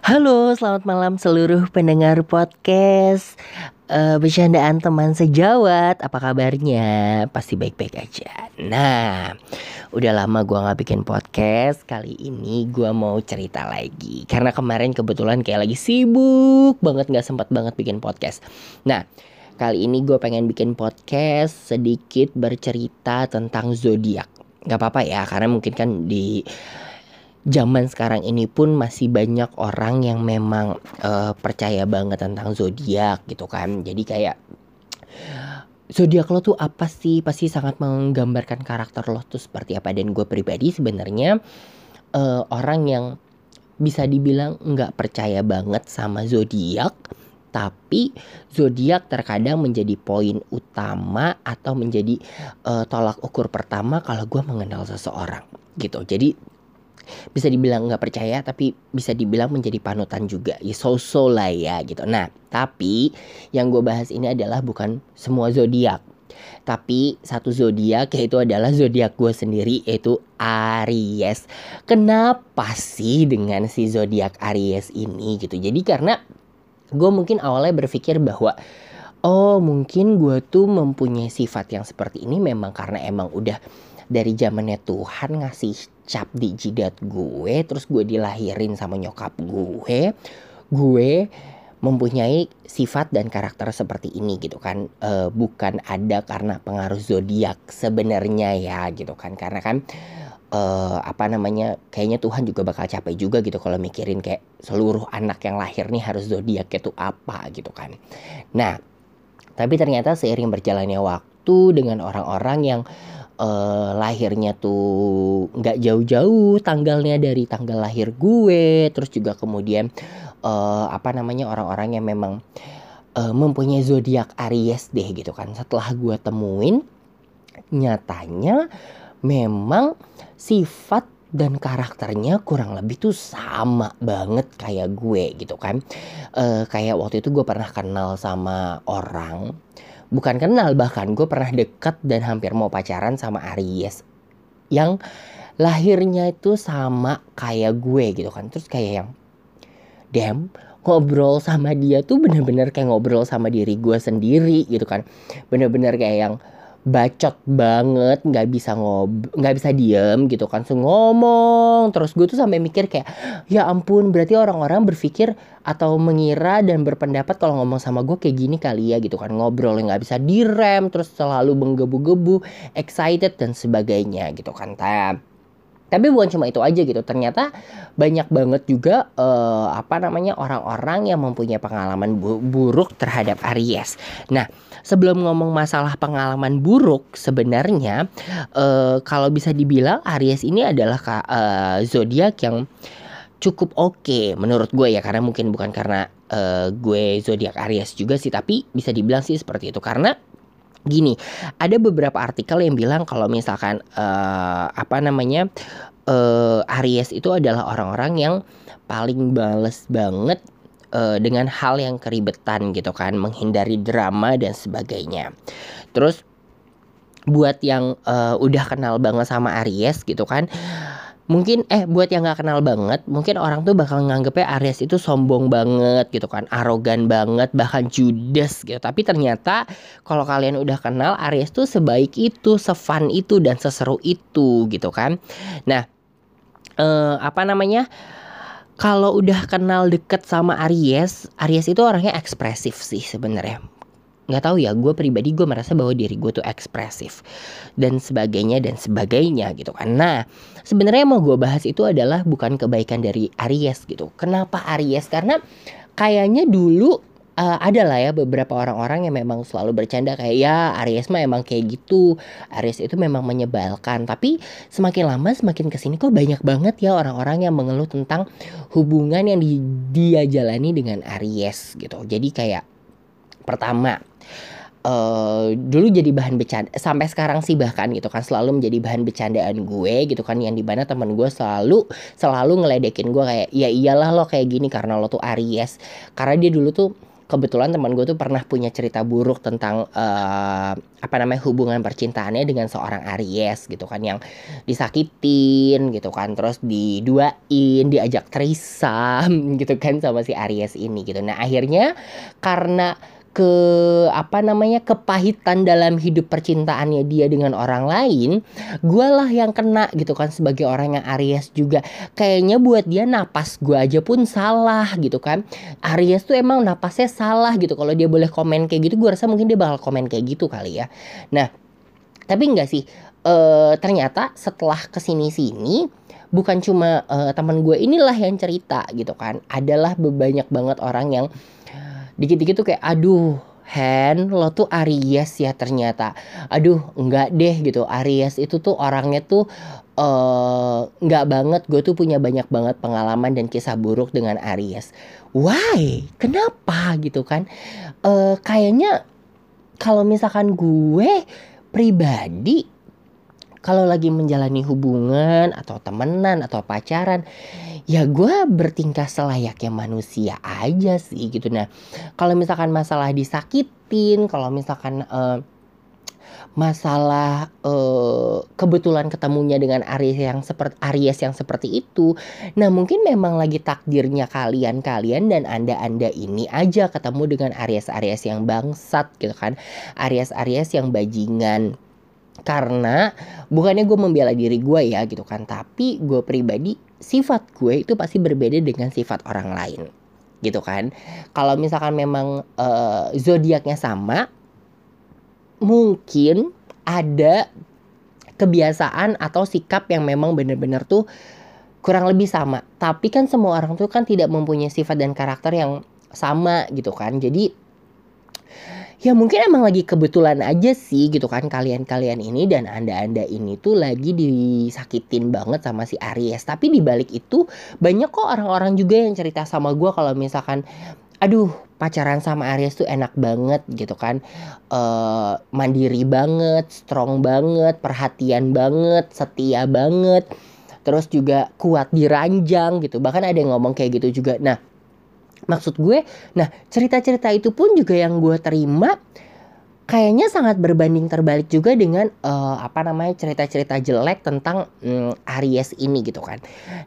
Halo, selamat malam seluruh pendengar podcast. Uh, Bercandaan teman sejawat Apa kabarnya? Pasti baik-baik aja. Nah, udah lama gue gak bikin podcast. Kali ini gue mau cerita lagi. Karena kemarin kebetulan kayak lagi sibuk banget Gak sempat banget bikin podcast. Nah, kali ini gue pengen bikin podcast Sedikit bercerita tentang zodiak. Gak apa-apa ya, karena mungkin kan di zaman sekarang ini pun masih banyak orang yang memang uh, percaya banget tentang zodiak gitu kan. Jadi kayak zodiak lo tuh apa sih? Pasti sangat menggambarkan karakter lo tuh seperti apa. Dan gue pribadi sebenarnya uh, orang yang bisa dibilang nggak percaya banget sama zodiak tapi zodiak terkadang menjadi poin utama atau menjadi uh, tolak ukur pertama kalau gue mengenal seseorang gitu jadi bisa dibilang nggak percaya tapi bisa dibilang menjadi panutan juga ya so-so lah ya gitu nah tapi yang gue bahas ini adalah bukan semua zodiak tapi satu zodiak yaitu adalah zodiak gue sendiri yaitu Aries. Kenapa sih dengan si zodiak Aries ini gitu? Jadi karena gue mungkin awalnya berpikir bahwa oh mungkin gue tuh mempunyai sifat yang seperti ini memang karena emang udah dari zamannya Tuhan ngasih cap di jidat gue terus gue dilahirin sama nyokap gue gue mempunyai sifat dan karakter seperti ini gitu kan. E, bukan ada karena pengaruh zodiak sebenarnya ya gitu kan. Karena kan e, apa namanya kayaknya Tuhan juga bakal capek juga gitu kalau mikirin kayak seluruh anak yang lahir nih harus zodiak itu apa gitu kan. Nah tapi ternyata seiring berjalannya waktu dengan orang-orang yang uh, lahirnya tuh nggak jauh-jauh tanggalnya dari tanggal lahir gue terus juga kemudian uh, apa namanya orang-orang yang memang uh, mempunyai zodiak Aries deh gitu kan. Setelah gue temuin nyatanya memang sifat dan karakternya kurang lebih tuh sama banget kayak gue gitu kan. Uh, kayak waktu itu gue pernah kenal sama orang bukan kenal bahkan gue pernah deket dan hampir mau pacaran sama Aries yang lahirnya itu sama kayak gue gitu kan. Terus kayak yang dem ngobrol sama dia tuh bener-bener kayak ngobrol sama diri gue sendiri gitu kan. Bener-bener kayak yang bacot banget nggak bisa ngob nggak bisa diem gitu kan. So ngomong terus gue tuh sampai mikir kayak ya ampun berarti orang-orang berpikir atau mengira dan berpendapat kalau ngomong sama gue kayak gini kali ya gitu kan. Ngobrol nggak bisa direm terus selalu menggebu-gebu excited dan sebagainya gitu kan tapi bukan cuma itu aja gitu ternyata banyak banget juga uh, apa namanya orang-orang yang mempunyai pengalaman bu buruk terhadap Aries. Nah sebelum ngomong masalah pengalaman buruk sebenarnya uh, kalau bisa dibilang Aries ini adalah uh, zodiak yang cukup oke okay, menurut gue ya karena mungkin bukan karena uh, gue zodiak Aries juga sih tapi bisa dibilang sih seperti itu. Karena gini ada beberapa artikel yang bilang kalau misalkan uh, apa namanya uh, Aries itu adalah orang-orang yang paling bales banget uh, dengan hal yang keribetan gitu kan menghindari drama dan sebagainya. Terus buat yang uh, udah kenal banget sama Aries gitu kan mungkin eh buat yang nggak kenal banget mungkin orang tuh bakal nganggepnya Aries itu sombong banget gitu kan arogan banget bahkan judes gitu. Tapi ternyata kalau kalian udah kenal Aries tuh sebaik itu sefun itu dan seseru itu gitu kan. Nah eh, apa namanya kalau udah kenal deket sama Aries Aries itu orangnya ekspresif sih sebenarnya nggak tahu ya gue pribadi gue merasa bahwa diri gue tuh ekspresif dan sebagainya dan sebagainya gitu kan. Nah sebenarnya mau gue bahas itu adalah bukan kebaikan dari Aries gitu. Kenapa Aries? Karena kayaknya dulu uh, ada lah ya beberapa orang-orang yang memang selalu bercanda kayak ya Aries mah emang kayak gitu. Aries itu memang menyebalkan. Tapi semakin lama semakin ke sini kok banyak banget ya orang-orang yang mengeluh tentang hubungan yang di, dia jalani dengan Aries gitu. Jadi kayak pertama uh, dulu jadi bahan bercanda sampai sekarang sih bahkan gitu kan selalu menjadi bahan bercandaan gue gitu kan yang di mana temen gue selalu selalu ngeledekin gue kayak ya iyalah lo kayak gini karena lo tuh Aries. Karena dia dulu tuh kebetulan teman gue tuh pernah punya cerita buruk tentang uh, apa namanya hubungan percintaannya dengan seorang Aries gitu kan yang disakitin gitu kan terus diduain diajak trisam gitu kan sama si Aries ini gitu. Nah akhirnya karena ke apa namanya kepahitan dalam hidup percintaannya dia dengan orang lain, gue lah yang kena gitu kan sebagai orang yang Aries juga. Kayaknya buat dia napas gue aja pun salah gitu kan. Aries tuh emang napasnya salah gitu. Kalau dia boleh komen kayak gitu, gue rasa mungkin dia bakal komen kayak gitu kali ya. Nah, tapi enggak sih. E, ternyata setelah ke sini sini bukan cuma e, teman gue inilah yang cerita gitu kan. Adalah banyak banget orang yang dikit-dikit tuh kayak aduh Hen, lo tuh Aries ya ternyata. Aduh, enggak deh gitu. Aries itu tuh orangnya tuh uh, banget. Gue tuh punya banyak banget pengalaman dan kisah buruk dengan Aries. Why? Kenapa gitu kan? Uh, kayaknya kalau misalkan gue pribadi kalau lagi menjalani hubungan atau temenan atau pacaran ya gue bertingkah selayaknya manusia aja sih gitu nah kalau misalkan masalah disakitin kalau misalkan uh, masalah uh, kebetulan ketemunya dengan Aries yang seperti Aries yang seperti itu. Nah, mungkin memang lagi takdirnya kalian-kalian dan Anda-anda ini aja ketemu dengan Aries-Aries yang bangsat gitu kan. Aries-Aries yang bajingan karena bukannya gue membela diri gue ya gitu kan. Tapi gue pribadi sifat gue itu pasti berbeda dengan sifat orang lain gitu kan. Kalau misalkan memang uh, zodiaknya sama mungkin ada kebiasaan atau sikap yang memang benar-benar tuh kurang lebih sama. Tapi kan semua orang tuh kan tidak mempunyai sifat dan karakter yang sama gitu kan. Jadi ya mungkin emang lagi kebetulan aja sih gitu kan kalian-kalian ini dan anda-anda ini tuh lagi disakitin banget sama si Aries. Tapi dibalik itu banyak kok orang-orang juga yang cerita sama gue kalau misalkan aduh pacaran sama Aries tuh enak banget gitu kan. Uh, mandiri banget strong banget perhatian banget setia banget terus juga kuat diranjang gitu. Bahkan ada yang ngomong kayak gitu juga. Nah Maksud gue, nah cerita-cerita itu pun juga yang gue terima kayaknya sangat berbanding terbalik juga dengan uh, apa namanya cerita-cerita jelek tentang um, Aries ini gitu kan.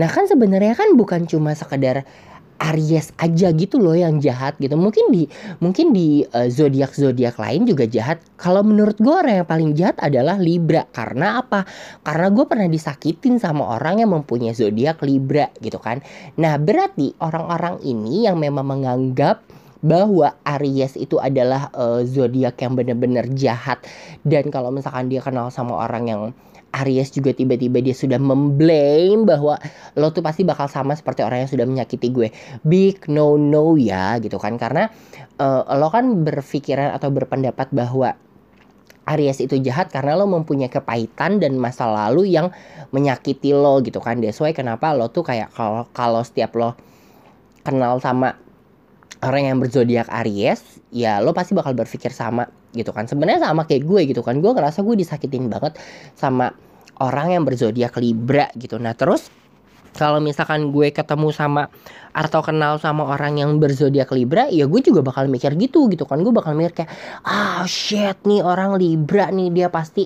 Nah kan sebenarnya kan bukan cuma sekedar Aries aja gitu loh yang jahat gitu. Mungkin di mungkin di uh, zodiak zodiak lain juga jahat. Kalau menurut gue orang yang paling jahat adalah Libra. Karena apa? Karena gue pernah disakitin sama orang yang mempunyai zodiak Libra gitu kan. Nah berarti orang-orang ini yang memang menganggap bahwa Aries itu adalah uh, zodiak yang benar-benar jahat dan kalau misalkan dia kenal sama orang yang Aries juga tiba-tiba dia sudah memblame bahwa lo tuh pasti bakal sama seperti orang yang sudah menyakiti gue. Big no no ya gitu kan karena uh, lo kan berpikiran atau berpendapat bahwa Aries itu jahat karena lo mempunyai kepahitan dan masa lalu yang menyakiti lo gitu kan. That's why kenapa lo tuh kayak kalau kalau setiap lo kenal sama orang yang berzodiak Aries, ya lo pasti bakal berpikir sama gitu kan. Sebenarnya sama kayak gue gitu kan. Gue ngerasa gue disakitin banget sama orang yang berzodiak Libra gitu. Nah, terus kalau misalkan gue ketemu sama atau kenal sama orang yang berzodiak Libra, ya gue juga bakal mikir gitu gitu kan. Gue bakal mikir kayak, ah shit nih orang Libra nih dia pasti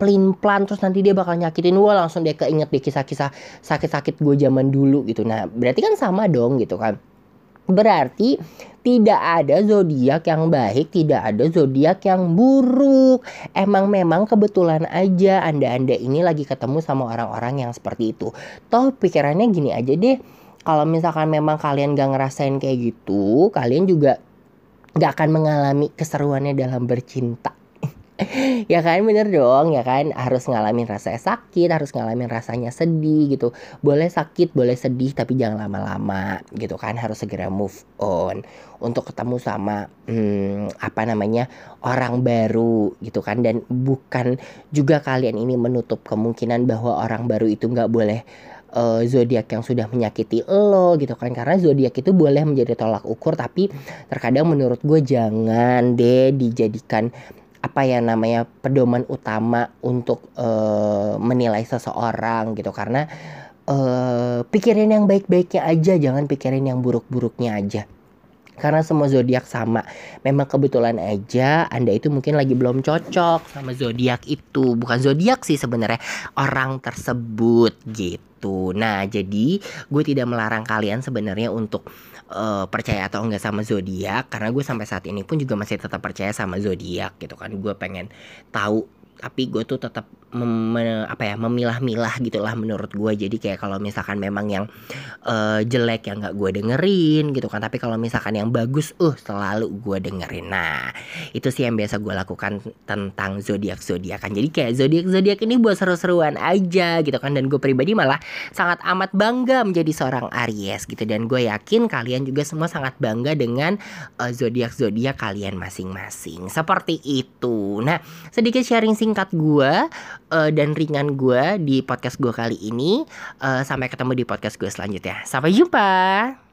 pelin plan terus nanti dia bakal nyakitin gue langsung dia keinget deh kisah-kisah sakit-sakit gue zaman dulu gitu. Nah berarti kan sama dong gitu kan. Berarti tidak ada zodiak yang baik, tidak ada zodiak yang buruk. Emang memang kebetulan aja Anda-anda ini lagi ketemu sama orang-orang yang seperti itu. Toh pikirannya gini aja deh. Kalau misalkan memang kalian gak ngerasain kayak gitu, kalian juga gak akan mengalami keseruannya dalam bercinta ya kan bener dong ya kan? Harus ngalamin rasa sakit harus ngalamin rasanya sedih gitu. Boleh sakit boleh sedih tapi jangan lama-lama gitu kan? Harus segera move on. Untuk ketemu sama hmm, apa namanya orang baru gitu kan? Dan bukan juga kalian ini menutup kemungkinan bahwa orang baru itu nggak boleh uh, zodiak yang sudah menyakiti lo gitu kan? Karena zodiak itu boleh menjadi tolak ukur tapi terkadang menurut gue jangan deh dijadikan apa ya namanya pedoman utama untuk uh, menilai seseorang gitu karena uh, pikirin yang baik-baiknya aja jangan pikirin yang buruk-buruknya aja karena semua zodiak sama. Memang kebetulan aja Anda itu mungkin lagi belum cocok sama zodiak itu. Bukan zodiak sih sebenarnya, orang tersebut gitu. Nah, jadi gue tidak melarang kalian sebenarnya untuk uh, percaya atau enggak sama zodiak karena gue sampai saat ini pun juga masih tetap percaya sama zodiak gitu kan. Gue pengen tahu tapi gue tuh tetap mem, apa ya memilah-milah gitulah menurut gue jadi kayak kalau misalkan memang yang uh, jelek yang nggak gue dengerin gitu kan. Tapi kalau misalkan yang bagus uh selalu gue dengerin. Nah itu sih yang biasa gue lakukan tentang zodiak zodiak kan. Jadi kayak zodiak zodiak ini buat seru-seruan aja gitu kan. Dan gue pribadi malah sangat amat bangga menjadi seorang Aries gitu. Dan gue yakin kalian juga semua sangat bangga dengan uh, zodiak zodiak kalian masing-masing. Seperti itu. Nah sedikit sharing singkat gue uh, dan ringan gue di podcast gue kali ini. Uh, sampai ketemu di podcast gue selanjutnya. Sampai jumpa.